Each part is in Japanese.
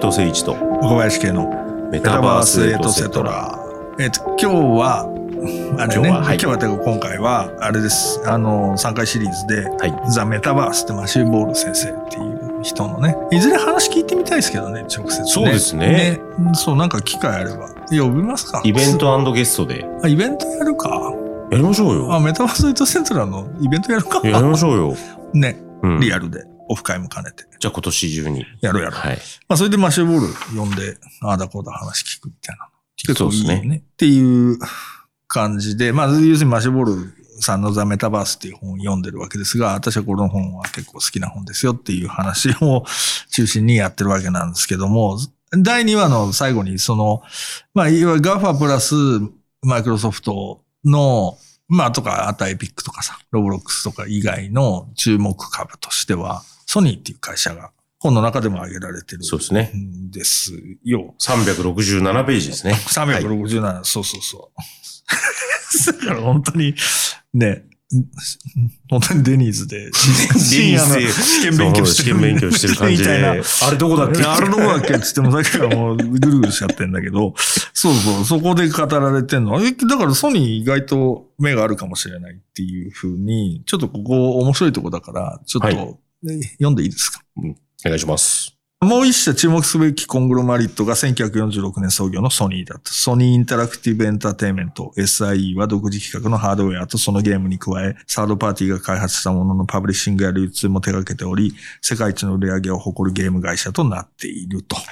斉藤誠一と岡林家のメメタバースエトセトラ。えっと、今日は、あれね、今日ははい。今日は今回は、あれです。あの、3回シリーズで、はい。ザ・メタバースってマシュー・ボール先生っていう人のね、いずれ話聞いてみたいですけどね、直接ね。そうですね。そう、なんか機会あれば、呼びますか。イベントゲストで。あイベントやるか。やりましょうあ、よメタバースエトセトラのイベントやるか。やりましょうよ、ね、うん、リアルで、オフ会も兼ねて。じゃあ今年中にやろうやろう。はいまあ、それでマシューボール呼んで、ああだこうだ話聞くみたいなの。結構いいよそうですね。っていう感じで、まあ、要するにマシューボールさんのザ・メタバースっていう本を読んでるわけですが、私はこの本は結構好きな本ですよっていう話を中心にやってるわけなんですけども、第2話の最後にその、まあ、いわゆる GAFA プラスマイクロソフトの、まあ、とか、あとはエピックとかさ、ロボロックスとか以外の注目株としては、ソニーっていう会社が本の中でも挙げられてるそうですね。んですよ。367ページですね。367、そうそうそう。だから本当に、ね、本当にデニーズで、深夜の試験勉強してる試験勉強してる感じで。みたいな。あれどこだっけ？あれどこだっけって言っても、さっきからもうぐるぐるしちゃってんだけど、そうそう、そこで語られてんの。だからソニー意外と目があるかもしれないっていうふうに、ちょっとここ面白いとこだから、ちょっと、はい。え読んでいいですか？お願いします。もう一社注目すべきコングロマリットが1946年創業のソニーだった。ソニーインタラクティブエンターテインメント。SIE は独自企画のハードウェアとそのゲームに加え、サードパーティーが開発したもののパブリッシングや流通も手掛けており、世界一の売り上げを誇るゲーム会社となっていると。で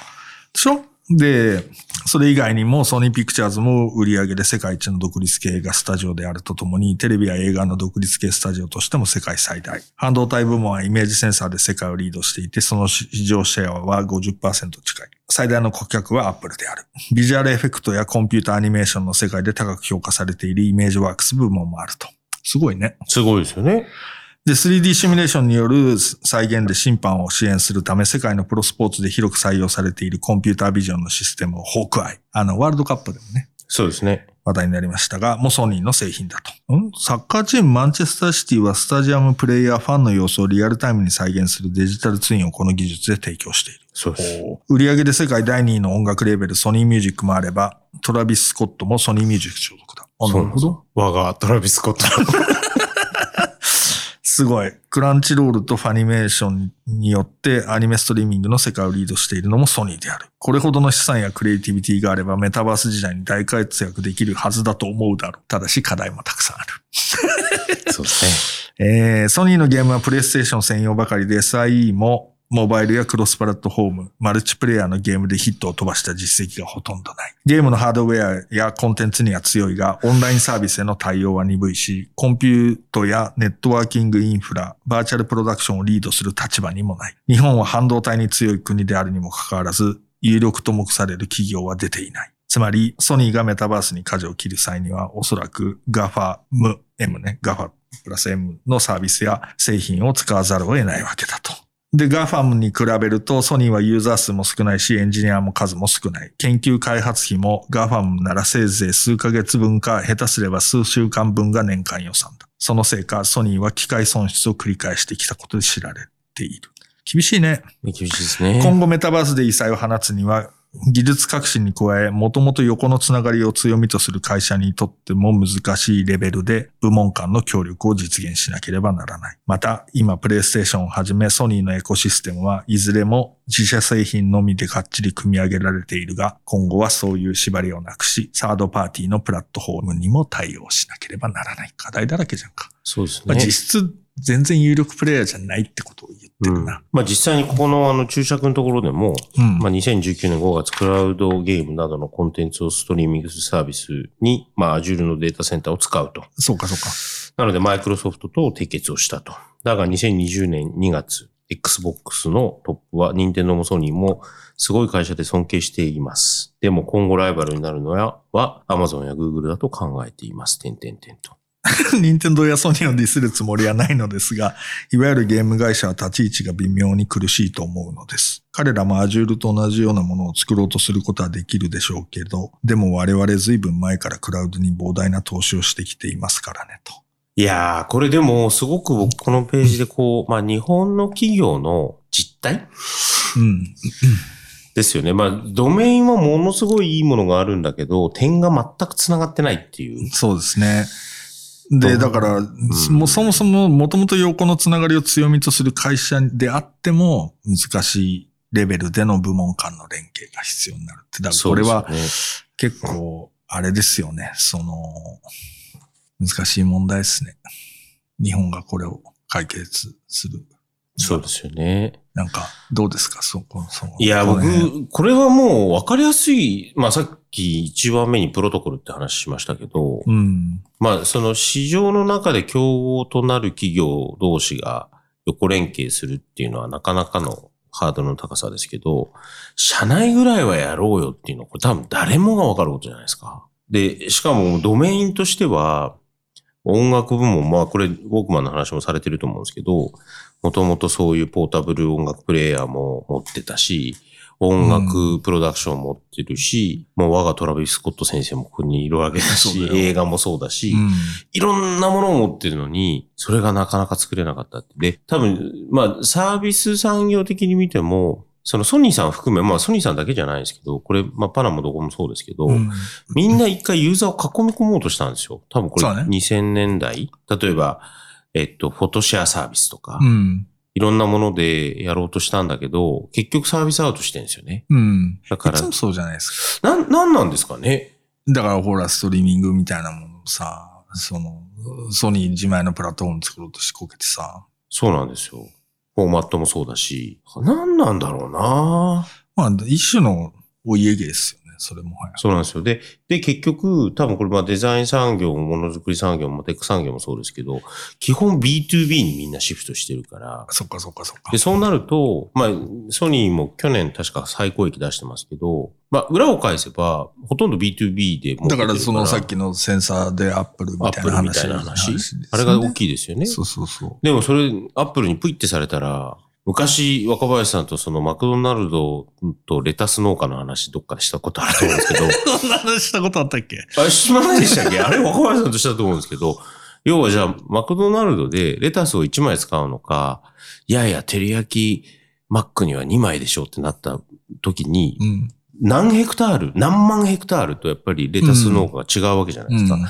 しょ？で、それ以外にもソニーピクチャーズも売り上げで世界一の独立系映画スタジオであるとともに、テレビや映画の独立系スタジオとしても世界最大。半導体部門はイメージセンサーで世界をリードしていて、その市場シェアは50%近い。最大の顧客はアップルである。ビジュアルエフェクトやコンピューターアニメーションの世界で高く評価されているイメージワークス部門もあると。すごいね。すごいですよねで、3D シミュレーションによる再現で審判を支援するため、世界のプロスポーツで広く採用されているコンピュータービジョンのシステムをホークアイ。あの、ワールドカップでもね、そうですね話題になりましたが、もうソニーの製品だと。んサッカーチームマンチェスターシティはスタジアムプレイヤーファンの様子をリアルタイムに再現するデジタルツインをこの技術で提供している。そうです売上で世界第2位の音楽レーベルソニーミュージックもあれば、トラビス・スコットもソニーミュージック所属だ。なんですよ我がトラビス・スコット すごい。クランチロールとファニメーションによってアニメストリーミングの世界をリードしているのもソニーである。これほどの資産やクリエイティビティがあればメタバース時代に大活躍できるはずだと思うだろう。ただし課題もたくさんある。そうです えーソニーのゲームはプレイステーション専用ばかりで SIE もモバイルやクロスプラットフォーム、マルチプレイヤーのゲームでヒットを飛ばした実績がほとんどない。ゲームのハードウェアやコンテンツには強いが、オンラインサービスへの対応は鈍いし、コンピュートやネットワーキングインフラ、バーチャルプロダクションをリードする立場にもない。日本は半導体に強い国であるにもかかわらず、有力と目される企業は出ていない。つまり、ソニーがメタバースに舵を切る際には、おそらく GAFA、M、M ね、GAFA プラス M のサービスや製品を使わざるを得ないわけだと。で、GAFAM に比べるとソニーはユーザー数も少ないし、エンジニアも数も少ない。研究開発費も GAFAM ならせいぜい数ヶ月分か、下手すれば数週間分が年間予算だ。そのせいか、ソニーは機械損失を繰り返してきたことで知られている。厳しいね。ね厳しいですね今後メタバースで異彩を放つには、技術革新に加え、もともと横のつながりを強みとする会社にとっても難しいレベルで部門間の協力を実現しなければならない。また、今、プレイステーションをはじめソニーのエコシステムはいずれも自社製品のみでかっちり組み上げられているが、今後はそういう縛りをなくし、サードパーティーのプラットフォームにも対応しなければならない。課題だらけじゃんか。そうですまあ、ね実質、全然有力プレイヤーじゃないってことを言ってうんるな。まあ実際にここのあの注釈のところでも、うん。まあ、2019年5月、クラウドゲームなどのコンテンツをストリーミングするサービスに、まあ、Azure のデータセンターを使うと。そうか、そうか。なので、マイクロソフトと締結をしたと。だが、2020年2月、Xbox のトップは、任天堂もソニーも、すごい会社で尊敬しています。でも、今後ライバルになるのは、は Amazon や Google だと考えています。点々点と。任天堂やソニーをディスるつもりはないのですが、いわゆるゲーム会社は立ち位置が微妙に苦しいと思うのです。彼らも Azure と同じようなものを作ろうとすることはできるでしょうけど、でも我々随分前からクラウドに膨大な投資をしてきていますからね、と。いやー、これでも、すごく僕、このページでこう、まあ、日本の企業の実態うん。ですよね。まあ、ドメインはものすごいいいものがあるんだけど、点が全く繋がってないっていう。そうですね。で、うんだから、もうそもそももともと横のつながりを強みとする会社であっても、難しいレベルでの部門間の連携が必要になるって。だからこれは結構、あれですよね。その、難しい問題ですね。日本がこれを解決する。そうですよね。なんか、どうですか？そこ、その。いや、僕、これはもう分かりやすい。まあ、さっき一番目にプロトコルって話しましたけど、うん。まあ、その市場の中で競合となる企業同士が横連携するっていうのはなかなかのハードルの高さですけど、社内ぐらいはやろうよっていうのは、これ多分誰もがわかることじゃないですか。で、しかもドメインとしては、音楽部門、まあこれ、ウォークマンの話もされてると思うんですけど、もともとそういうポータブル音楽プレイヤーも持ってたし、音楽プロダクション持ってるし、もう我がトラビス・スコット先生もここにいるわけだし、映画もそうだし、うん。いろんなものを持ってるのに、それがなかなか作れなかったって。で、多分、まあ、サービス産業的に見ても、そのソニーさん含め、まあソニーさんだけじゃないですけど、これ、まあパナもどこもそうですけど、うんみんな一回ユーザーを囲み込もうとしたんですよ。多分これそうね2000年代、例えば、えっと、フォトシェアサービスとか、うん。いろんなものでやろうとしたんだけど、結局サービスアウトしてるんですよね。うん。だからいつ、もそうじゃないですか。なん、なんなんですかね？だからほら、ストリーミングみたいなものをさ、その、ソニー自前のプラットフォーム作ろうとしてこけてさ、そうなんですよ。フォーマットもそうだし、なんなんだろうなまあ、一種のお家芸ですよね、それもはや。そうなんですよ。で、で、結局、多分これまあデザイン産業もものづくり産業もテック産業もそうですけど、基本 B2B にみんなシフトしてるから、そっかそっかそっかで、。そうなると、まあ、ソニーも去年確か最高益出してますけど、まあ、裏を返せば、ほとんど B2B でだからそのさっきのセンサーでアップルみたいな話。アップルみたいな話あれが大きいですよね。そうそうそう。でもそれ、アップルにプイってされたら、昔、若林さんとそのマクドナルドとレタス農家の話どっかでしたことあると思うんですけど、そんな話したことあったっけ？あれ、しませんでしたっけ？あれ、若林さんとしたと思うんですけど、要はじゃあ、マクドナルドでレタスを1枚使うのか、いやいや、照り焼きマックには2枚でしょってなった時に、うん。何ヘクタール、何万ヘクタールとやっぱりレタス農家が違うわけじゃないですか。うん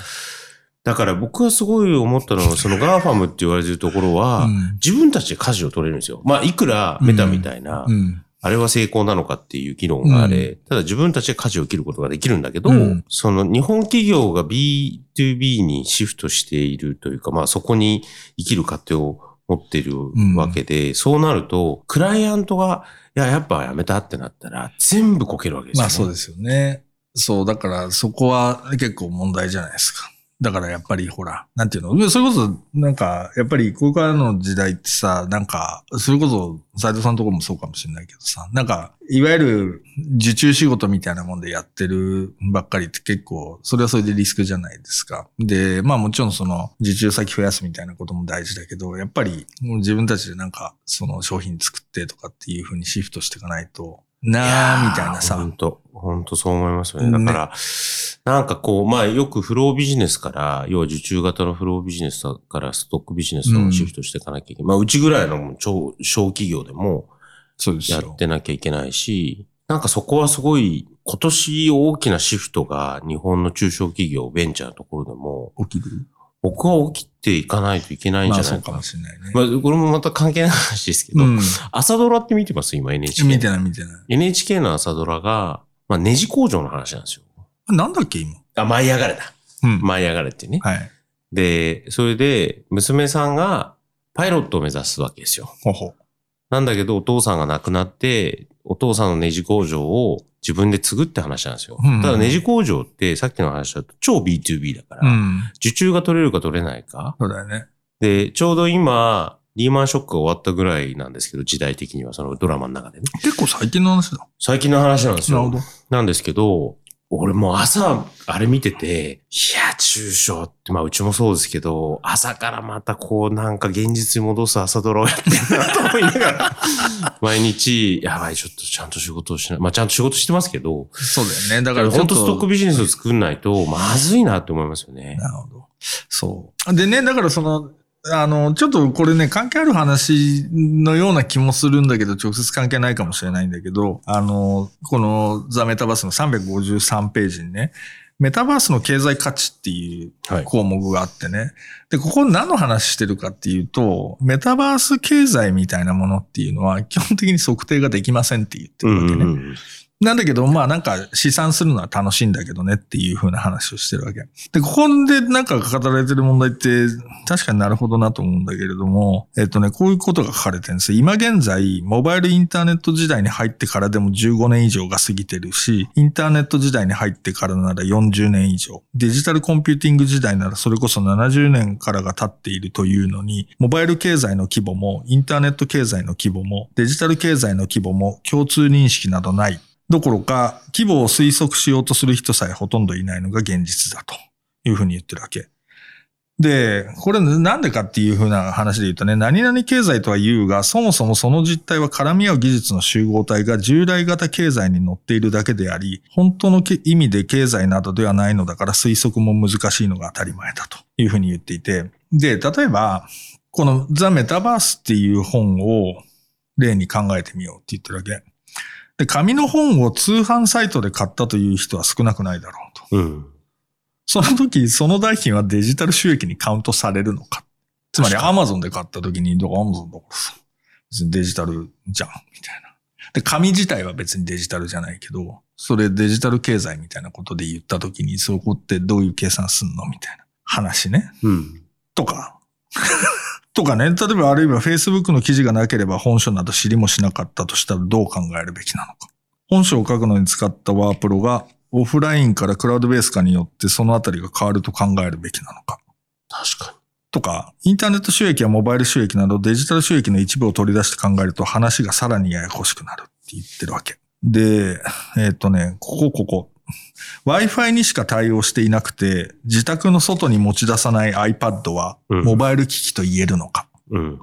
だから僕はすごい思ったのは、その GAFAM って言われてるところは、うん自分たちで舵を取れるんですよ。まあ、いくらメタみたいな、うん。あれは成功なのかっていう議論があれ、ただ自分たちで舵を切ることができるんだけど、うんその日本企業が B2B にシフトしているというか、まあそこに生きる過程を持っているわけで、そうなると、クライアントが、いや、やっぱやめたってなったら、全部こけるわけですよ、ね。まあそうですよね。そう、だからそこは結構問題じゃないですか。だからやっぱりほら、なんていうの？それこそ、なんか、やっぱりこれからの時代ってさ、なんか、それこそ斉藤さんのとこもそうかもしれないけどさ、なんか、いわゆる受注仕事みたいなもんでやってるばっかりって結構、それはそれでリスクじゃないですか。で、まあもちろんその受注先増やすみたいなことも大事だけど、やっぱり自分たちでなんか、その商品作ってとかっていう風にシフトしていかないと、なあみたいなさ。本当本当そう思いますよね。だから、なんかこう、まあよくフロービジネスから、要は受注型のフロービジネスからストックビジネスのシフトしていかなきゃいけない。まあうちぐらいの超小企業でも。やってなきゃいけないし、なんかそこはすごい、今年大きなシフトが日本の中小企業、ベンチャーのところでも、起きる僕は起きていかないといけないんじゃないかな。まあそうかもしれないね。まあこれもまた関係ない話ですけど、うん。朝ドラって見てます？今 NHK。見てない見てない。NHK の朝ドラが、まあ、ネジ工場の話なんですよ。なんだっけ今？あ、舞い上がれだ。うん。舞い上がれってね。はい。で、それで、娘さんがパイロットを目指すわけですよ。ほほ。なんだけど、お父さんが亡くなって、お父さんのネジ工場を自分で継ぐって話なんですよ。うんただネジ工場って、さっきの話だと超 B2B だから、うん。受注が取れるか取れないか。そうだよね。で、ちょうど今、リーマンショックが終わったぐらいなんですけど、時代的にはそのドラマの中でね。結構最近の話だ。最近の話なんですよ。なるほど。なんですけど、俺もう朝、あれ見てて、いや、中小って、まあうちもそうですけど、朝からまたこうなんか現実に戻す朝ドラをやってるなと思いながら、毎日、やばい、ちょっとちゃんと仕事をしない。まあちゃんと仕事してますけど、そうだよね。だだから本当ストックビジネスを作んないと、まずいなって思いますよね。なるほど。そう。でね、だからその、あの、ちょっとこれね、関係ある話のような気もするんだけど、直接関係ないかもしれないんだけど、あの、このザ・メタバースの353ページにね、メタバースの経済価値っていう。項目があってね。で、ここ何の話してるかっていうと、メタバース経済みたいなものっていうのは基本的に測定ができませんって言ってるわけね。うんうん。なんだけど、まあなんか試算するのは楽しいんだけどねっていう風な話をしてるわけ。で、ここでなんか語られてる問題って確かになるほどなと思うんだけれども、えっとね、こういうことが書かれてるんですよ。今現在、モバイルインターネット時代に入ってからでも15年以上が過ぎてるし、インターネット時代に入ってからなら40年以上、デジタルコンピューティング時代ならそれこそ70年からが経っているというのに、モバイル経済の規模も、インターネット経済の規模も、デジタル経済の規模も共通認識などない。どころか、規模を推測しようとする人さえほとんどいないのが現実だというふうに言ってるわけ。で、これなんでかっていうふうな話で言うとね、何々経済とは言うが、そもそもその実態は絡み合う技術の集合体が従来型経済に乗っているだけであり、本当の意味で経済などではないのだから推測も難しいのが当たり前だというふうに言っていて、で、例えば、このザ・メタバースっていう本を例に考えてみようって言ってるわけ。で、紙の本を通販サイトで買ったという人は少なくないだろうと。うん。その時、その代金はデジタル収益にカウントされるのか。つまりアマゾンで買った時に、どこアマゾンだからさ、別にデジタルじゃん、みたいな。で、紙自体は別にデジタルじゃないけど、それデジタル経済みたいなことで言った時に、そこってどういう計算すんの？みたいな話ね。うん。とか。とかね、例えばあるいは Facebook の記事がなければ本書など知りもしなかったとしたらどう考えるべきなのか。本書を書くのに使ったワープロがオフラインからクラウドベース化によってそのあたりが変わると考えるべきなのか。確かとか、インターネット収益やモバイル収益などデジタル収益の一部を取り出して考えると話がさらにややこしくなるって言ってるわけ。で、えっ、とね、ここここ。Wi-Fi にしか対応していなくて、自宅の外に持ち出さない iPad は、うんモバイル機器と言えるのか。に。うん。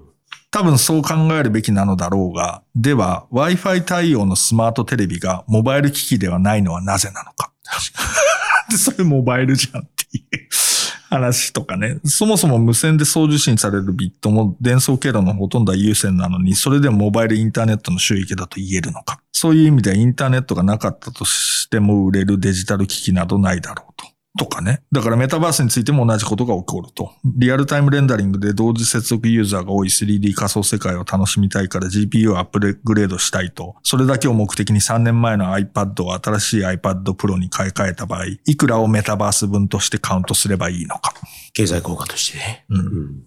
多分そう考えるべきなのだろうが、では Wi-Fi 対応のスマートテレビがモバイル機器ではないのはなぜなのか。で、それモバイルじゃんっていう話とかね。そもそも無線で送受信されるビットも伝送経路のほとんどは優先なのに、それでもモバイルインターネットの収益だと言えるのか。そういう意味ではインターネットがなかったとしても売れるデジタル機器などないだろうと。とかね。だからメタバースについても同じことが起こると。リアルタイムレンダリングで同時接続ユーザーが多い 3D 仮想世界を楽しみたいから GPU をアップグレードしたいと。それだけを目的に3年前の iPad を新しい iPad Pro に買い替えた場合、いくらをメタバース分としてカウントすればいいのか。経済効果としてね。うんうん。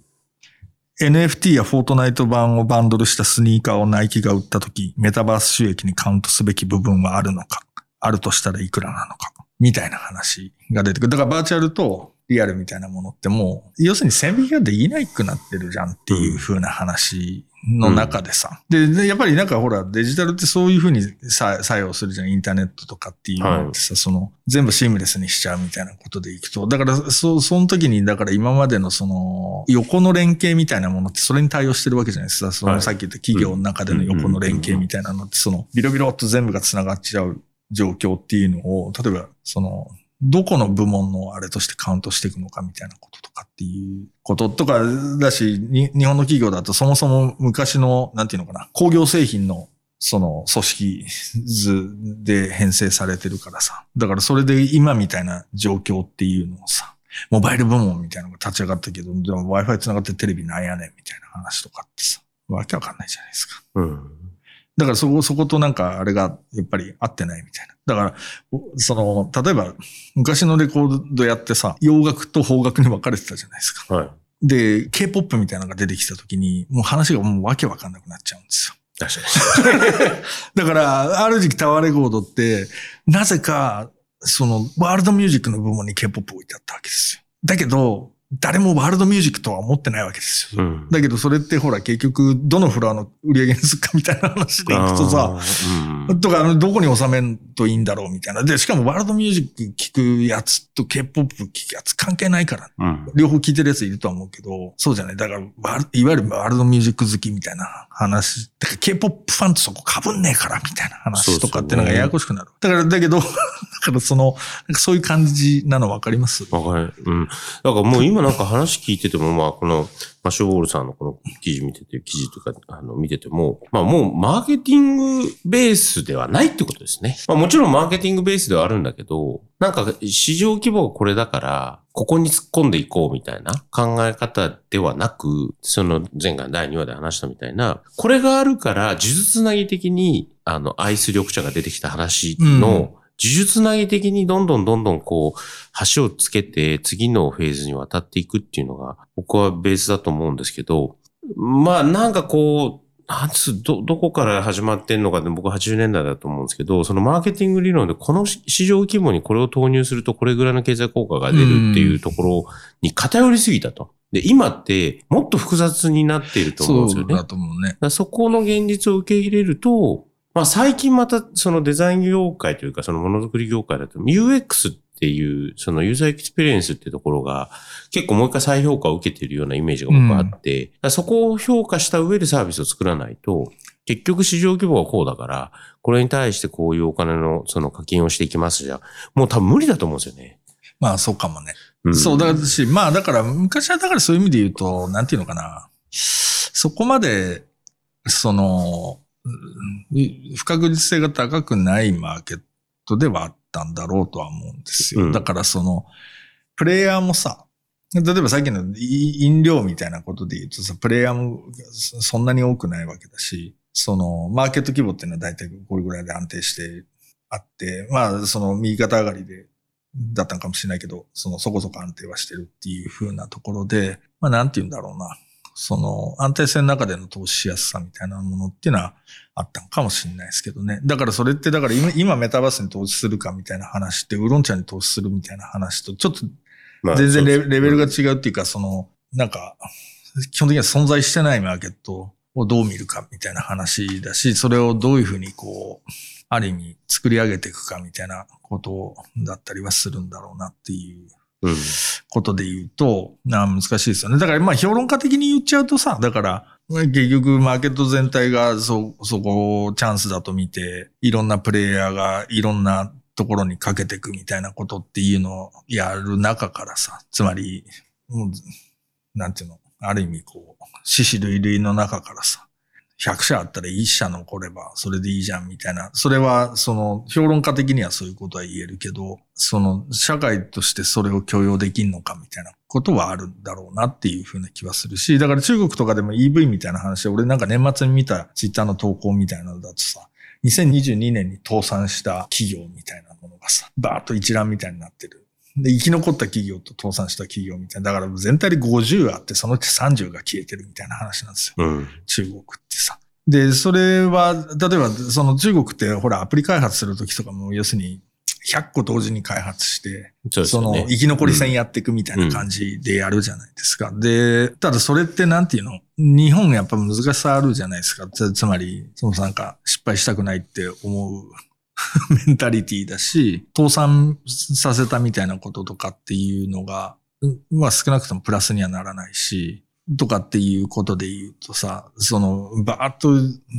NFT やフォートナイト版をバンドルしたスニーカーをナイキが売ったとき、メタバース収益にカウントすべき部分はあるのかあるとしたらいくらなのかみたいな話が出てくる。だからバーチャルとリアルみたいなものってもう、要するに線引きができなくなってるじゃんっていう風な話の中でさ。でで、やっぱりなんかほら、デジタルってそういう風にさ作用するじゃん。インターネットとかっていうのってさ、その、全部シームレスにしちゃうみたいなことでいくと。だから、そ、その時に、だから今までのその、横の連携みたいなものってそれに対応してるわけじゃないですか。その、はいさっき言った企業の中での横の連携みたいなのって、その、ビロビロっと全部が繋がっちゃう状況っていうのを、例えば、その、どこの部門のあれとしてカウントしていくのかみたいなこととかっていうこととかだし、日本の企業だとそもそも昔の、なんていうのかな、工業製品のその組織図で編成されてるからさ。だからそれで今みたいな状況っていうのをさ、モバイル部門みたいなのが立ち上がったけど、でも Wi-Fi 繋がってテレビなんやねんみたいな話とかってさ、わけわかんないじゃないですか。うん。だからそこ、そことなんかあれがやっぱり合ってないみたいな。だから、おその、例えば昔のレコードやってさ、洋楽と邦楽に分かれてたじゃないですか。はい。で、K-POP みたいなのが出てきた時に、もう話がもうわけわかんなくなっちゃうんですよ。確かに。だから、ある時期タワーレコードって、なぜか、その、ワールドミュージックの部門に K-POP 置いてあったわけですよ。だけど、誰もワールドミュージックとは思ってないわけですよ。うん。だけど、それってほら、結局、どのフロアの売り上げにするかみたいな話でいくとさ、うん。とか、どこに収めんといいんだろうみたいな。で、しかもワールドミュージック聞くやつと K-POP 聞くやつ関係ないから。うん。両方聞いてるやついるとは思うけど、そうじゃない。だから、いわゆるワールドミュージック好きみたいな話。だから K-POP ファンとそこ被んねえからみたいな話とかってなんかややこしくなる。だから、だけど、からその、そういう感じなの分かります？わかる。うん。だからもう今なんか話聞いてても、まあこの、マシュー・ウォールさんのこの記事見てて、記事とか、あの、見てても、まあもうマーケティングベースではないってことですね。まあもちろんマーケティングベースではあるんだけど、なんか市場規模がこれだから、ここに突っ込んでいこうみたいな考え方ではなく、その前回第2話で話したみたいな、これがあるから、呪術つなぎ的に、あの、アイス緑茶が出てきた話の、術つなぎ的にどんどんどんどんこう、橋をつけて次のフェーズに渡っていくっていうのが、僕はベースだと思うんですけど、まあなんかこう、なんつう、ど、どこから始まってんのかって僕は80年代だと思うんですけど、そのマーケティング理論でこの市場規模にこれを投入するとこれぐらいの経済効果が出るっていうところに偏りすぎたと。で、今ってもっと複雑になっていると思うんですよね。そうだと思うねそこの現実を受け入れると、まあ最近またそのデザイン業界というかそのものづくり業界だと UX っていうそのユーザーエクスペリエンスっていうところが結構もう一回再評価を受けているようなイメージが僕はあって、だからそこを評価した上でサービスを作らないと結局市場規模がこうだからこれに対してこういうお金のその課金をしていきますじゃもう多分無理だと思うんですよね。まあそうかもね。うんそう、だし、まあだから昔はだからそういう意味で言うと、なんていうのかな。そこまで、その、うん不確実性が高くないマーケットではあったんだろうとは思うんですよ。うんだからその、プレイヤーもさ、例えばさっきのい飲料みたいなことで言うとさ、プレイヤーもそそんなに多くないわけだし、その、マーケット規模っていうのは大体これぐらいで安定してあって、まあ、その右肩上がりで、だったのかもしれないけど、そのそこそこ安定はしてるっていう風なところで、まあなんて言うんだろうな。その安定性の中での投資しやすさみたいなものっていうのはあったのかもしれないですけどね。だからそれってだから今今メタバースに投資するかみたいな話って、ウーロン茶に投資するみたいな話とちょっとまあ全然レベルが違うっていうか、その、なんか、基本的には存在してないマーケットをどう見るかみたいな話だし、それをどういうふうにこう、ある意味作り上げていくかみたいなことだったりはするんだろうなっていううんことで言うと、な難しいですよね。だからまあ評論家的に言っちゃうとさ、だから結局マーケット全体がそ、そこをチャンスだと見て、いろんなプレイヤーがいろんなところにかけていくみたいなことっていうのをやる中からさ、つまり、もう、なんていうの、ある意味こう、死死類類の中からさ、100社あったら1社残ればそれでいいじゃんみたいな。それは、その、評論家的にはそういうことは言えるけど、その、社会としてそれを許容できんのかみたいなことはあるんだろうなっていうふうな気はするし、だから中国とかでも EV みたいな話で、俺なんか年末に見たツイッターの投稿みたいなのだとさ、2022年に倒産した企業みたいなものがさ、バーッと一覧みたいになってる。で、生き残った企業と倒産した企業みたいな。だから全体で50あって、そのうち30が消えてるみたいな話なんですよ。うん。中国ってさ。で、それは、例えば、その中国って、ほら、アプリ開発するときとかも、要するに、100個同時に開発して、そうですその。生き残り戦やっていくみたいな感じでやるじゃないですか。で、ただそれってなんていうの？日本やっぱ難しさあるじゃないですか。つつまり、そのなんか失敗したくないって思う メンタリティだし、倒産させたみたいなこととかっていうのが、うんまあ少なくともプラスにはならないし、とかっていうことで言うとさ、その、バーッと、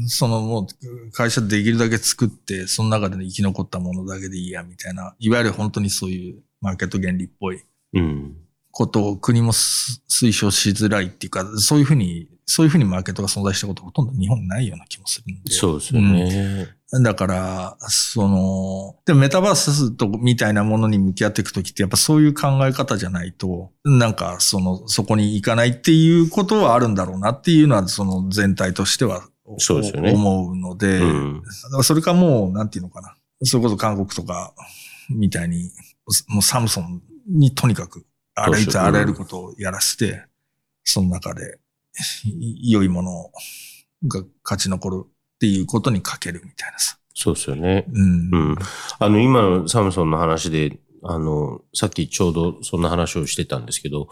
そのもう、会社できるだけ作って、その中で生き残ったものだけでいいや、みたいな、いわゆる本当にそういうマーケット原理っぽいうん。ことを国もす推奨しづらいっていうか、そういうふうに、そういうふうにマーケットが存在したことほとんど日本にないような気もするんで。そうですよね。だから、その、でもメタバースとみたいなものに向き合っていくときってやっぱそういう考え方じゃないと、なんかその、そこに行かないっていうことはあるんだろうなっていうのは、その全体としては、そうですよね思うので、うん。だからそれかもう、なんていうのかな。それこそ韓国とかみたいに、もうサムソンにとにかく、あらゆるあらゆることをやらせて、その中で、い良いものが勝ち残るっていうことにかけるみたいなさ。そうですよね。うん。うん。あの、今のサムソンの話で、あの、さっきちょうどそんな話をしてたんですけど、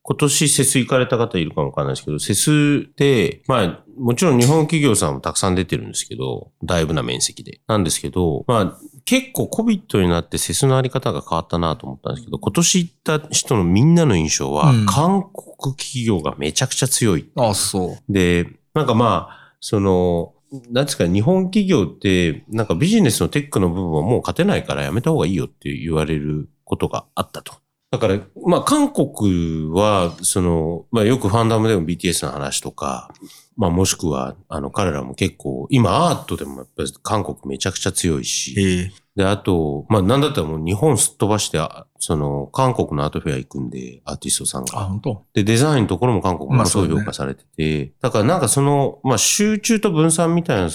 今年セス行かれた方いるかもわかんないですけど、セスって、まあ、もちろん日本企業さんもたくさん出てるんですけど、だいぶな面積で。なんですけど、まあ、結構 COVID になってセスのあり方が変わったなと思ったんですけど、今年行った人のみんなの印象は、うん韓国企業がめちゃくちゃ強い。ああ、そう。で、なんかまあ、その、なんですか、日本企業って、なんかビジネスのテックの部分はもう勝てないからやめた方がいいよって言われることがあったと。だから、まあ、韓国は、その、まあ、よくファンダムでも BTS の話とか、まあ、もしくは、あの、彼らも結構、今アートでもやっぱり韓国めちゃくちゃ強いし、で、あと、まあ、なんだったらもう日本すっ飛ばして、あその、韓国のアートフェア行くんで、アーティストさんあ、が。本当。で、デザインのところも韓国もすごい評価されてて、だからなんかその、まあ、集中と分散みたいな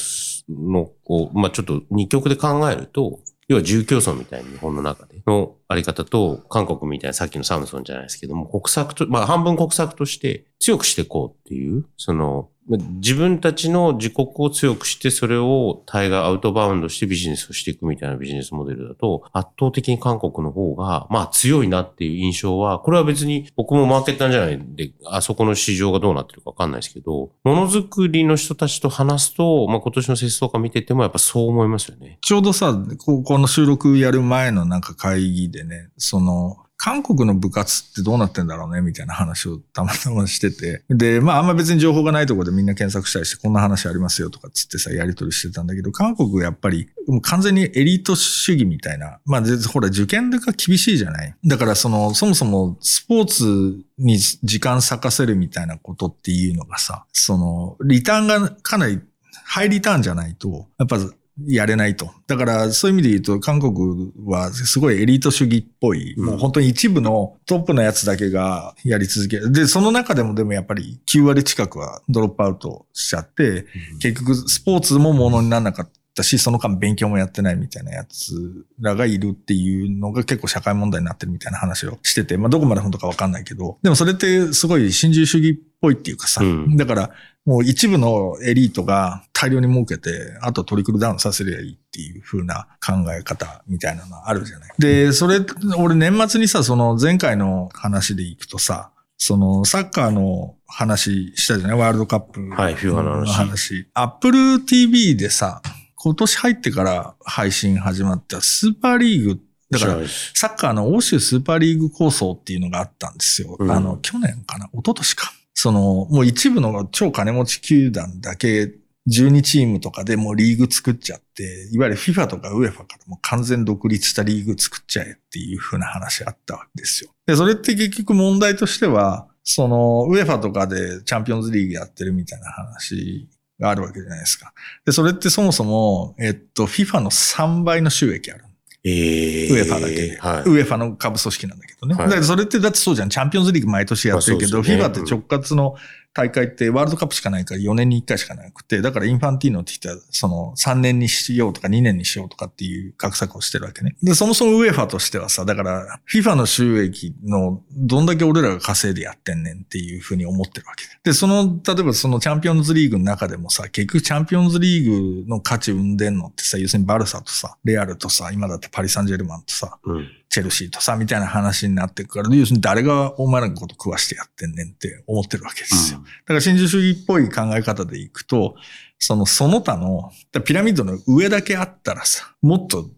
のを、まあ、ちょっと二極で考えると、要は住競争みたいな日本の中でのあり方と、韓国みたいなさっきのサムソンじゃないですけども、国策と、まあ半分国策として強くしていこうっていう、その、まあ自分たちの自国を強くして、それを対外アウトバウンドしてビジネスをしていくみたいなビジネスモデルだと、圧倒的に韓国の方が、まあ強いなっていう印象は、これは別に僕もマーケッターじゃないんで、あそこの市場がどうなってるかわかんないですけど、ものづくりの人たちと話すと、まあ今年の節操化見ててもやっぱそう思いますよね。ちょうどさ、ここの収録やる前のなんか会議でね、その、韓国の部活ってどうなってんだろうねみたいな話をたまたましてて。で、まああんま別に情報がないところでみんな検索したりしてこんな話ありますよとかつってさ、やり取りしてたんだけど、韓国やっぱりもう完全にエリート主義みたいな。まあほら受験が厳しいじゃない？だからその、そもそもスポーツに時間割かせるみたいなことっていうのがさ、その、リターンがかなりハイリターンじゃないと、やっぱやれないと。だからそういう意味で言うと、韓国はすごいエリート主義っぽい、うんもう本当に一部のトップのやつだけがやり続ける。で、その中でもでもやっぱり9割近くはドロップアウトしちゃって、結局スポーツもものにならなかったし、その間勉強もやってないみたいなやつらがいるっていうのが結構社会問題になってるみたいな話をしてて、まあどこまで本当かわかんないけど、でもそれってすごい新自由主義っぽいっていうかさ、うんだからもう一部のエリートが大量に儲けて、あとトリクルダウンさせりゃいいっていう風な考え方みたいなのあるじゃない。で、それ、俺年末にさ、その前回の話でいくとさ、そのサッカーの話したじゃない？ワールドカップはい FIFA の話話。Apple TV でさ、今年入ってから配信始まったスーパーリーグ、だからサッカーの欧州スーパーリーグ構想っていうのがあったんですよ。うんあの、去年かな？一昨年か。その、もう一部の超金持ち球団だけ、12チームとかでもリーグ作っちゃって、いわゆる FIFA とか UEFA からも完全独立したリーグ作っちゃえっていう風な話あったわけですよ。で、それって結局問題としては、その、UEFA とかでチャンピオンズリーグやってるみたいな話があるわけじゃないですか。で、それってそもそも、えっと、FIFA の3倍の収益ある。ええウェファだけで。はい。ウェファの株組織なんだけどね。はいだからそれってだってそうじゃん。チャンピオンズリーグ毎年やってるけど、まあそうですよ FIFA ねって直轄の大会ってワールドカップしかないから4年に1回しかなくて、だからインファンティーノって言ったら、その3年にしようとか2年にしようとかっていう画策をしてるわけね。で、そもそも UEFA としてはさ、だから FIFA の収益のどんだけ俺らが稼いでやってんねんっていうふうに思ってるわけで。で、その、例えばそのチャンピオンズリーグの中でもさ、結局チャンピオンズリーグの価値生んでんのってさ、要するにバルサとさ、レアルとさ、今だってパリ・サンジェルマンとさ、うん。チェルシーとさ、みたいな話になってくから、要するに誰がお前らのこと食わしてやってんねんって思ってるわけですよ。だから新自由主義っぽい考え方でいくと、そのその他の、ピラミッドの上だけあったらさ、もっと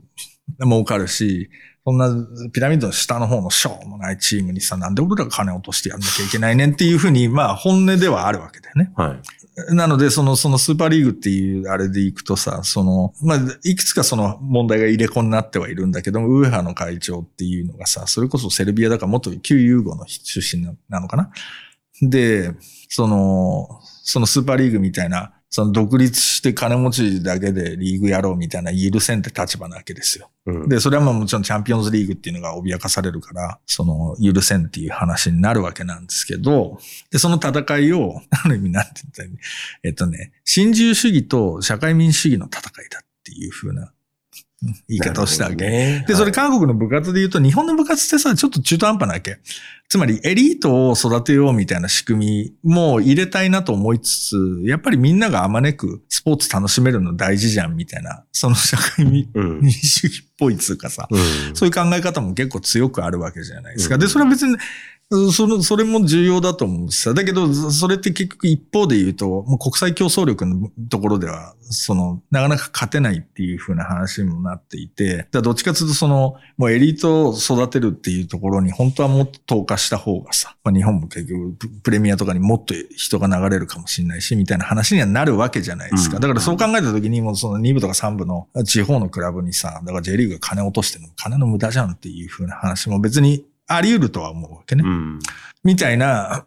儲かるし、そんなピラミッドの下の方のしょうもないチームにさ、なんで俺らが金落としてやんなきゃいけないねんっていうふうに、まあ本音ではあるわけだよね。はい。なので、その、そのスーパーリーグっていうあれで行くとさ、その、まあ、いくつかその問題が入れ子になってはいるんだけども、ウーハの会長っていうのがさ、それこそセルビアだから元旧ユーゴの出身なのかな？で、その、そのスーパーリーグみたいな、その独立して金持ちだけでリーグやろうみたいな許せんって立場なわけですよ。うん。で、それはまあもちろんチャンピオンズリーグっていうのが脅かされるから、その許せんっていう話になるわけなんですけど、で、その戦いを、ある意味なんて言ったらいい？えっとね、新自由主義と社会民主主義の戦いだっていう風なうん言い方をしたわけ。ね。で、それはい韓国の部活で言うと、日本の部活ってさ、ちょっと中途半端なわけ。つまり、エリートを育てようみたいな仕組みも入れたいなと思いつつ、やっぱりみんながあまねくスポーツ楽しめるの大事じゃんみたいな、その社会。民主主義っぽいつうかさ、うん。そういう考え方も結構強くあるわけじゃないですか。うんで、それは別にそれ、それも重要だと思うんさ。だけど、それって結局一方で言うと、もう国際競争力のところでは、その、なかなか勝てないっていう風な話にもなっていて、だどっちかというとその、もうエリートを育てるっていうところに本当はもっと投下した方がさ、まあ、日本も結局プレミアとかにもっと人が流れるかもしれないし、みたいな話にはなるわけじゃないですか。だからそう考えた時にもその2部とか3部の地方のクラブにさ、だから J リーグが金落としてるの金の無駄じゃんっていう風な話も別にあり得るとは思うわけね。うん、みたいな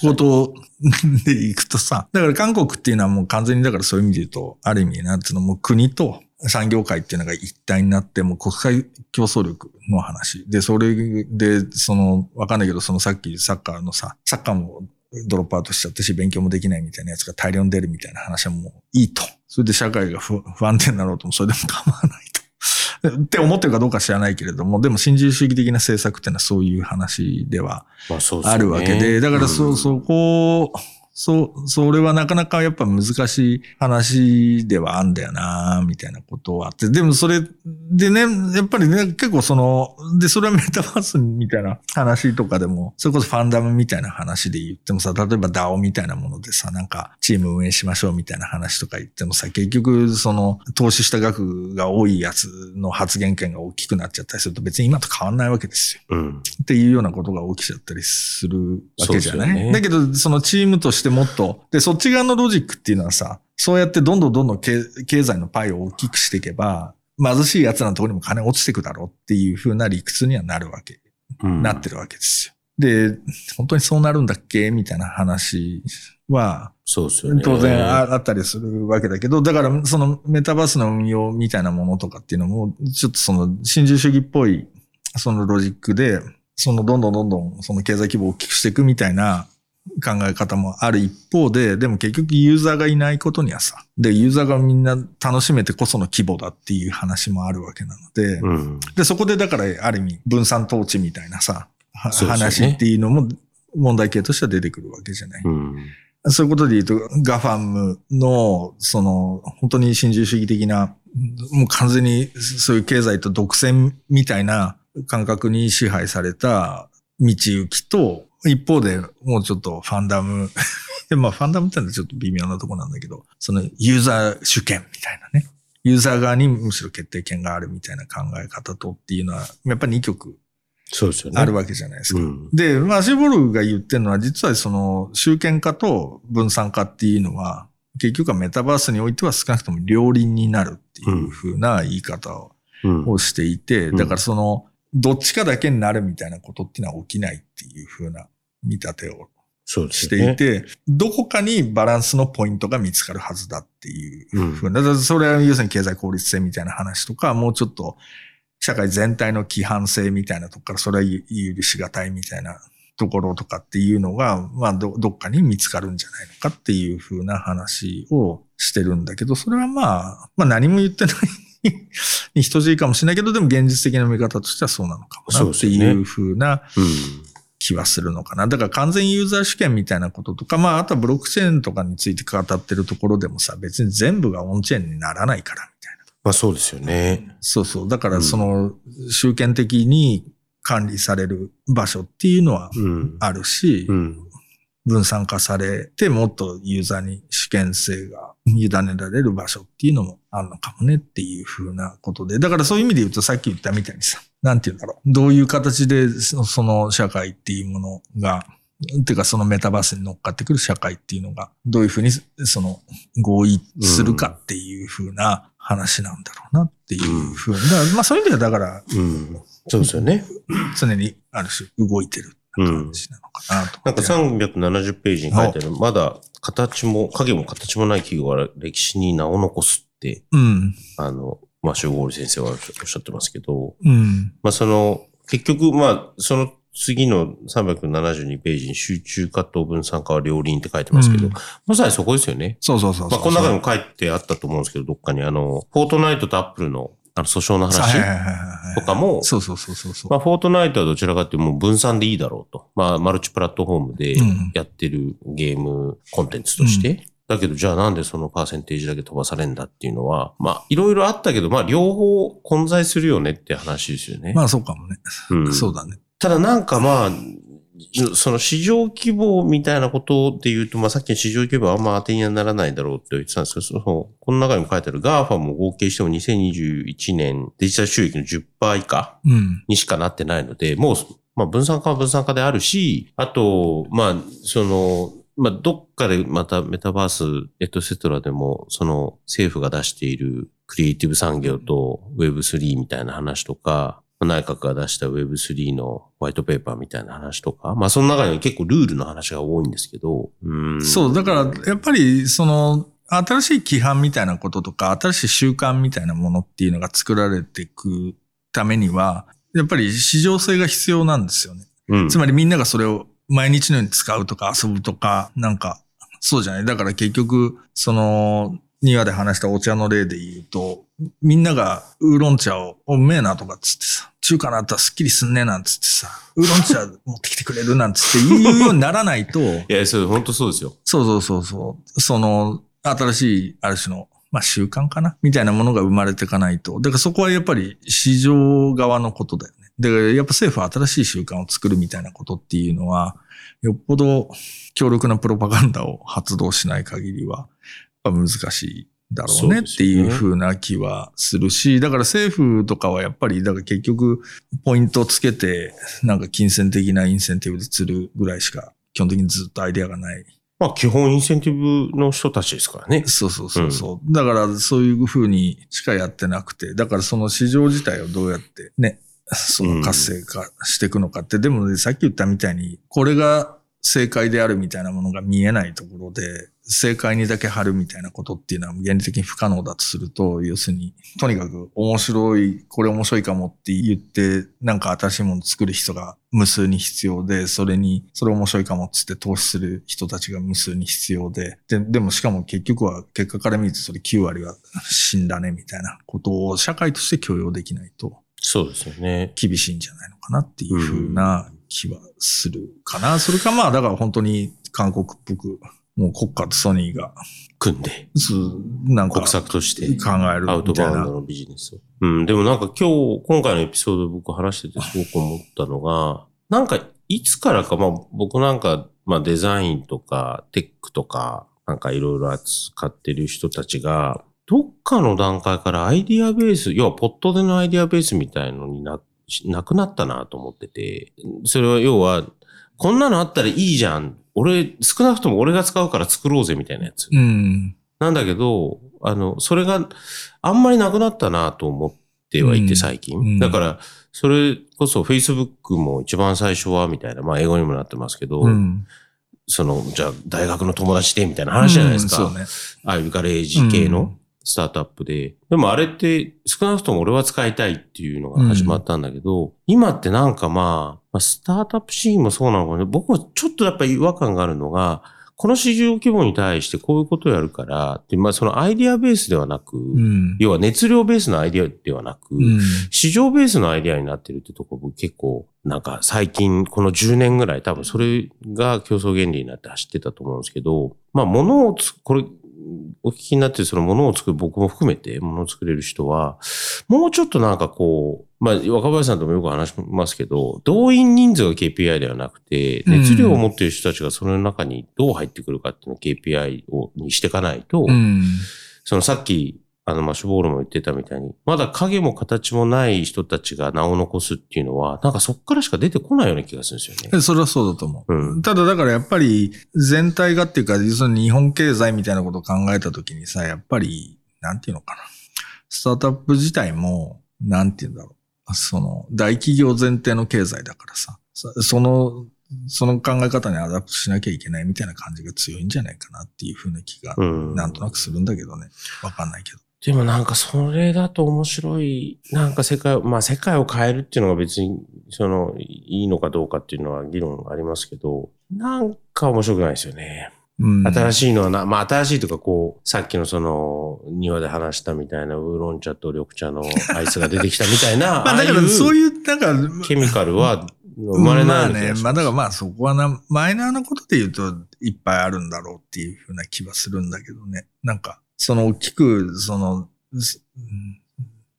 こと でいくとさ、だから韓国っていうのはもう完全にだからそういう意味で言うと、ある意味、なんつうの、もう国と産業界っていうのが一体になって、もう国際競争力の話。で、それで、その、わかんないけど、そのさっきサッカーのさ、サッカーもドロップアウトしちゃったし、勉強もできないみたいなやつが大量に出るみたいな話はもういいと。それで社会が不安定になろうともそれでも構わないと。って思ってるかどうか知らないけれども、でも新自由主義的な政策っていうのはそういう話ではあるわけで、だからそ、そこそう、それはなかなかやっぱ難しい話ではあんだよな、みたいなことはあって。でもそれでね、やっぱりね、結構その、で、それはメタバースみたいな話とかでも、それこそファンダムみたいな話で言ってもさ、例えば DAO みたいなものでさ、なんかチーム運営しましょうみたいな話とか言ってもさ、結局その投資した額が多いやつの発言権が大きくなっちゃったりすると別に今と変わんないわけですよ。うん、っていうようなことが起きちゃったりするわけじゃない、ね、だけど、そのチームとしてもっと、で、そっち側のロジックっていうのはさ、そうやってどんどんどんどん経済のパイを大きくしていけば、貧しい奴らのところにも金落ちていくだろうっていうふうな理屈にはなるわけ、うん、なってるわけですよ。で、本当にそうなるんだっけみたいな話は、そうですよね。当然あったりするわけだけど、だからそのメタバースの運用みたいなものとかっていうのも、ちょっとその新自由主義っぽい、そのロジックで、そのどんどんどんどんその経済規模を大きくしていくみたいな考え方もある一方で、でも結局ユーザーがいないことにはさ、で、ユーザーがみんな楽しめてこその規模だっていう話もあるわけなので、うん、で、そこでだからある意味分散統治みたいなさ、話っていうのも問題形としては出てくるわけじゃない。うん。そういうことで言うと、ガファムの、その、本当に新自由主義的な、もう完全にそういう経済と独占みたいな感覚に支配された道行きと、一方で、もうちょっとファンダム まあファンダムってのはちょっと微妙なとこなんだけど、そのユーザー主権みたいなね。ユーザー側にむしろ決定権があるみたいな考え方とっていうのは、やっぱり2曲そうですよね。あるわけじゃないですか。うん、で、まあ、シーボルグが言ってるのは、実はその、集権化と分散化っていうのは、結局はメタバースにおいては少なくとも両輪になるっていうふうな言い方を,、していて、だからその、どっちかだけになるみたいなことっていうのは起きないっていうふうな見立てをしていて、ね、どこかにバランスのポイントが見つかるはずだっていうふうな、うん、それは要するに経済効率性みたいな話とか、もうちょっと社会全体の規範性みたいなとこから、それは許しがたいみたいなところとかっていうのが、まあど、どっかに見つかるんじゃないのかっていうふうな話をしてるんだけど、それはまあ、まあ何も言ってないに等しいかもしれないけど、でも現実的な見方としてはそうなのかもなっていうふうな気はするのかな。だから完全ユーザー主権みたいなこととか、まああとはブロックチェーンとかについて語ってるところでもさ、別に全部がオンチェーンにならないからみたいな。まあそうですよね。そうそう。だからその集権的に管理される場所っていうのはあるし、うんうん分散化されて、もっとユーザーに主権性が委ねられる場所っていうのもあるのかもねっていうふうなことで。だからそういう意味で言うとさっき言ったみたいにさ、なんて言うんだろう。どういう形でその社会っていうものが、てかそのメタバースに乗っかってくる社会っていうのが、どういうふうにその合意するかっていうふうな話なんだろうなっていうふうな。まあそういう意味ではだから、うん、そうですよね。常にある種動いてる感じなのかなと、うん。なんか370ページに書いてある、まだ形も、影も形もない企業が歴史に名を残すって、うん、あの、まあ、シュゴール先生はおっしゃってますけど、うん、まあ、その、結局、まあ、その次の372ページに集中化と分散化は両輪って書いてますけど、うん、まさにそこですよね。そうそうそうまあ、この中にも書いてあったと思うんですけど、どっかに。あの、フォートナイトとアップルのあの、訴訟の話とかも、そうそうそうそうまあ、フォートナイトはどちらかっていうともう分散でいいだろうと。まあ、マルチプラットフォームでやってるゲームコンテンツとして。うん、だけど、じゃあなんでそのパーセンテージだけ飛ばされんだっていうのは、まあ、いろいろあったけど、まあ、両方混在するよねって話ですよね。まあ、そうかもね。うん。そうだね。ただなんかまあ、その市場規模みたいなことで言うと、まあ、さっきの市場規模はあんま当てにはならないだろうって言ってたんですけど、その、この中にも書いてある GAFA も合計しても2021年デジタル収益の10%以下うん。にしかなってないので、もう、まあ、分散化は分散化であるし、あと、まあ、その、まあ、どっかでまたメタバース、エトセトラでも、その政府が出しているクリエイティブ産業と Web3 みたいな話とか、内閣が出した Web3 のホワイトペーパーみたいな話とか、まあその中には結構ルールの話が多いんですけど、うんそう、だから、やっぱり、その、新しい規範みたいなこととか、新しい習慣みたいなものっていうのが作られていくためには、やっぱり市場性が必要なんですよね。うんつまりみんながそれを毎日のように使うとか遊ぶとか、なんか、そうじゃない。だから結局、その、庭で話したお茶の例で言うと、みんながウーロン茶を、おめえなとかっつってさ、中華なったらスッキリすんねえなんつってさ、ウーロン茶持ってきてくれるなんつって言うようにならないと、いや、そう、本当そうですよ。そうそうそうそう。その、新しい、ある種の、まあ習慣かな？みたいなものが生まれていかないと。だからそこはやっぱり市場側のことだよね。だからやっぱ政府は新しい習慣を作るみたいなことっていうのは、よっぽど強力なプロパガンダを発動しない限りは、難しいだろうねっていう風な気はするし、だから政府とかはやっぱり、だから結局、ポイントをつけて、なんか金銭的なインセンティブで釣るぐらいしか、基本的にずっとアイデアがないまあ基本インセンティブの人たちですからね。そうそうそうそう。だからそういう風にしかやってなくて、だからその市場自体をどうやってね、その活性化していくのかって、でもね、さっき言ったみたいに、これが正解であるみたいなものが見えないところで、正解にだけ貼るみたいなことっていうのは原理的に不可能だとすると、要するに、とにかく面白い、これ面白いかもって言って、なんか新しいもの作る人が無数に必要で、それに、それ面白いかもっつって投資する人たちが無数に必要で、で、でもしかも結局は結果から見るとそれ9割は死んだねみたいなことを社会として許容できないとそうですよね。厳しいんじゃないのかなっていうふうな気はするかな。それかまあ、だから本当に韓国っぽく、もう国家とソニーが、組んで、なんか国策として考えるアウトみたいな。バウンドのビジネスを。うん、でもなんか今日、今回のエピソードで僕話しててすごく思ったのが、なんかいつからか、まあ僕なんか、まあデザインとかテックとか、なんかいろいろ扱ってる人たちが、どっかの段階からアイディアベース、要はポットでのアイディアベースみたいのにな、なくなったなと思ってて、それは要は、こんなのあったらいいじゃん。俺、少なくとも俺が使うから作ろうぜみたいなやつ。うん。なんだけど、あの、それがあんまりなくなったなと思ってはいて、うん最近。うんだから、それこそ Facebook も一番最初はみたいな、まあ英語にもなってますけど、うん。その、じゃあ大学の友達でみたいな話じゃないですか。うんそうね。ああいうガレージ系のうんスタートアップで。でもあれって少なくとも俺は使いたいっていうのが始まったんだけど、今ってなんかまあ、まあ、スタートアップシーンもそうなのかね。僕はちょっとやっぱり違和感があるのが、この市場規模に対してこういうことをやるから、でまあそのアイディアベースではなく、うん。要は熱量ベースのアイディアではなく、うん。市場ベースのアイディアになってるってとこ僕結構、なんか最近この10年ぐらい多分それが競争原理になって走ってたと思うんですけど、まあ物をつ、これ、お聞きになってるその物を作る僕も含めて物を作れる人は、もうちょっとなんかこう、まあ若林さんともよく話しますけど、動員人数が KPI ではなくて、うん熱量を持っている人たちがその中にどう入ってくるかっていうのを KPI をにしていかないと、うん。そのさっき、あの、マシュー・ボールも言ってたみたいに、まだ影も形もない人たちが名を残すっていうのは、なんかそっからしか出てこないような気がするんですよね。それはそうだと思う。うんただだからやっぱり全体がっていうか、要するに日本経済みたいなことを考えたときにさ、やっぱり、なんていうのかな。スタートアップ自体も、なんていうんだろう。その、大企業前提の経済だからさ、さその、その考え方に adapt しなきゃいけないみたいな感じが強いんじゃないかなっていうふうな気が、うん。なんとなくするんだけどね。わかんないけど。でもなんかそれだと面白い、なんか世界を、まあ世界を変えるっていうのが別に、その、いいのかどうかっていうのは議論ありますけど、なんか面白くないですよね。うん。新い。しいのはな、まあ新しいとかこう、さっきのその、庭で話したみたいなウーロン茶と緑茶のアイスが出てきたみたいな、まあだからそうういう、なんか、ケミカルは生まれないまあね。まあだからまあそこはな、マイナーなことで言うといっぱいあるんだろうっていうふうな気はするんだけどね。なんか、その大きく、その、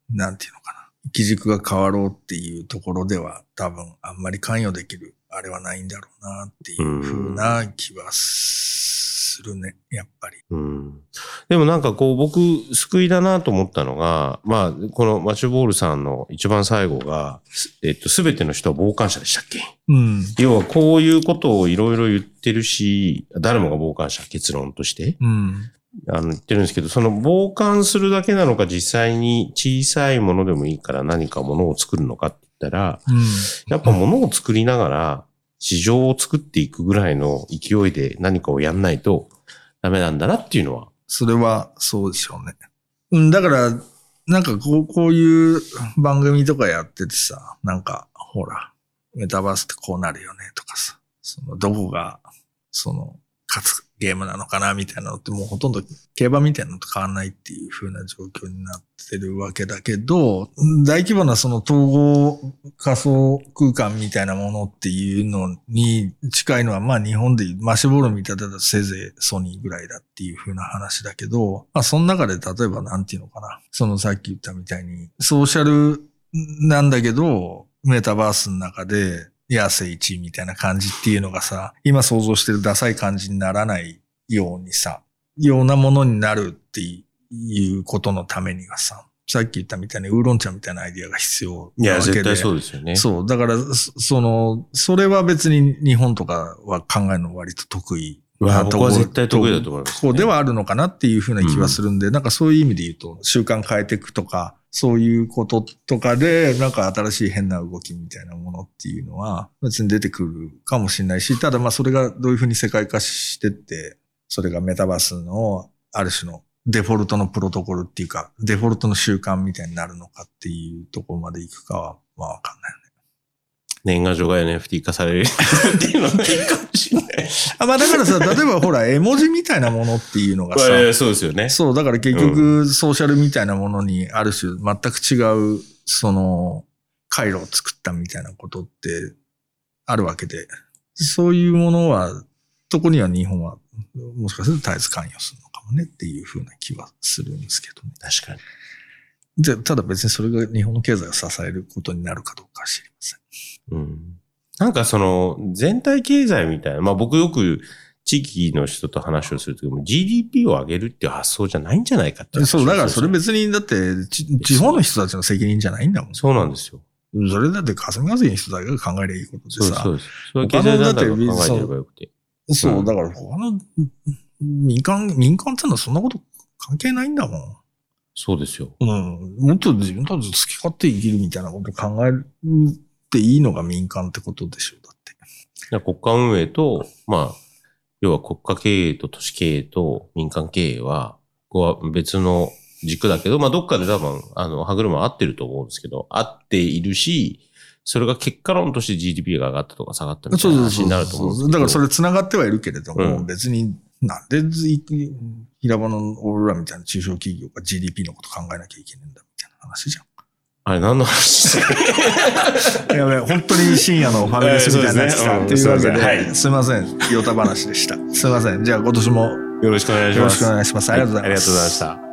なんていうのかな。基軸が変わろうっていうところでは多分あんまり関与できるあれはないんだろうなっていうふうな気はするね、やっぱり。うん。でもなんかこう僕、救いだなと思ったのが、まあ、このマッシュボールさんの一番最後が、すえっと、すべての人は傍観者でしたっけ？うん。要はこういうことをいろいろ言ってるし、誰もが傍観者、結論として。うん。あの言ってるんですけど、その傍観するだけなのか実際に小さいものでもいいから何かものを作るのかって言ったら、うん。やっぱものを作りながら市場を作っていくぐらいの勢いで何かをやんないとダメなんだなっていうのは。それはそうでしょうね。うん、だから、なんかこう、こういう番組とかやっててさ、なんか、ほら、メタバースってこうなるよねとかさ、その、どこが、その、勝つゲームなのかなみたいなのってもうほとんど競馬みたいなのと変わんないっていう風な状況になってるわけだけど、大規模なその統合仮想空間みたいなものっていうのに近いのはまあ日本でマシュボール見たらせいぜいソニーぐらいだっていう風な話だけど、まあその中で例えばなんていうのかな。そのさっき言ったみたいにソーシャルなんだけど、メタバースの中で安世一みたいな感じっていうのがさ、今想像してるダサい感じにならないようにさ、ようなものになるっていうことのためにはさ、さっき言ったみたいにウーロン茶みたいなアイディアが必要いや、なわけで。絶対そうですよね。そう。だから、そその、それは別に日本とかは考えるの割と得意なところ僕は絶対得意だと思います、こうではあるのかなっていうふうな気はするんで、なんかそういう意味で言うと、習慣変えていくとか、そういうこととかで、なんか新しい変な動きみたいなものっていうのは、別に出てくるかもしれないし、ただまあそれがどういうふうに世界化してって、それがメタバースのある種のデフォルトのプロトコルっていうか、デフォルトの習慣みたいになるのかっていうところまで行くかは、まあわかんない。年賀状が NFT 化されるっていうのはいいかもしれない。あまあだからさ、例えばほら、絵文字みたいなものっていうのがさ、えーそうですよね。そう、だから結局、ソーシャルみたいなものに、ある種、全く違う、その、回路を作ったみたいなことって、あるわけで、そういうものは、とこには日本は、もしかすると絶えず関与するのかもねっていうふうな気はするんですけどね。確かに。でただ別にそれが日本の経済を支えることになるかどうかは知りません。うん。なんかその、全体経済みたいな、まあ僕よく地域の人と話をするときも GDP を上げるっていう発想じゃないんじゃないかってそう、だからそれ別に、だって、ち地方の人たちの責任じゃないんだもん。そうなんですよ。それだって霞が関の人だけが考えりゃいいことでさ。そうですそうです。そういう経済団体が考えてればよくて。そう、うんだから他の民間、民間ってのはそんなこと関係ないんだもそうですよ。ん。うん。もっと自分たち好き勝手生きるみたいなこと考えていいのが民間ってことでしょう、だって。国家運営と、まあ、要は国家経営と都市経営と民間経営は、ここは別の軸だけど、まあどっかで多分、あの、歯車合ってると思うんですけど、合っているし、それが結果論として GDP が上がったとか下がったみたいな話になると思うんですけど。だからそれ繋がってはいるけれども、うん別になんでずい平場の俺らみたいな中小企業が GDP のこと考えなきゃいけないんだみたいな話じゃん。あれ何の話ですかやべえ、本当に深夜のファミレスみたいになってきた。えーというわけで、はいすいません。ヨタ話でした。すいません。じゃあ今年もよろしくお願いします。よろしくお願いします。ありがとうございます。はありがとうございました。